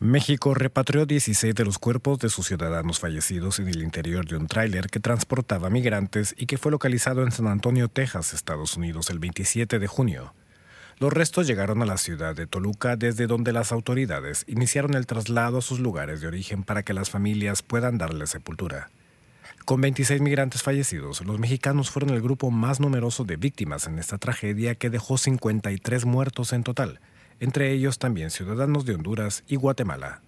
México repatrió 16 de los cuerpos de sus ciudadanos fallecidos en el interior de un tráiler que transportaba migrantes y que fue localizado en San Antonio, Texas, Estados Unidos, el 27 de junio. Los restos llegaron a la ciudad de Toluca desde donde las autoridades iniciaron el traslado a sus lugares de origen para que las familias puedan darle sepultura. Con 26 migrantes fallecidos, los mexicanos fueron el grupo más numeroso de víctimas en esta tragedia que dejó 53 muertos en total entre ellos también ciudadanos de Honduras y Guatemala.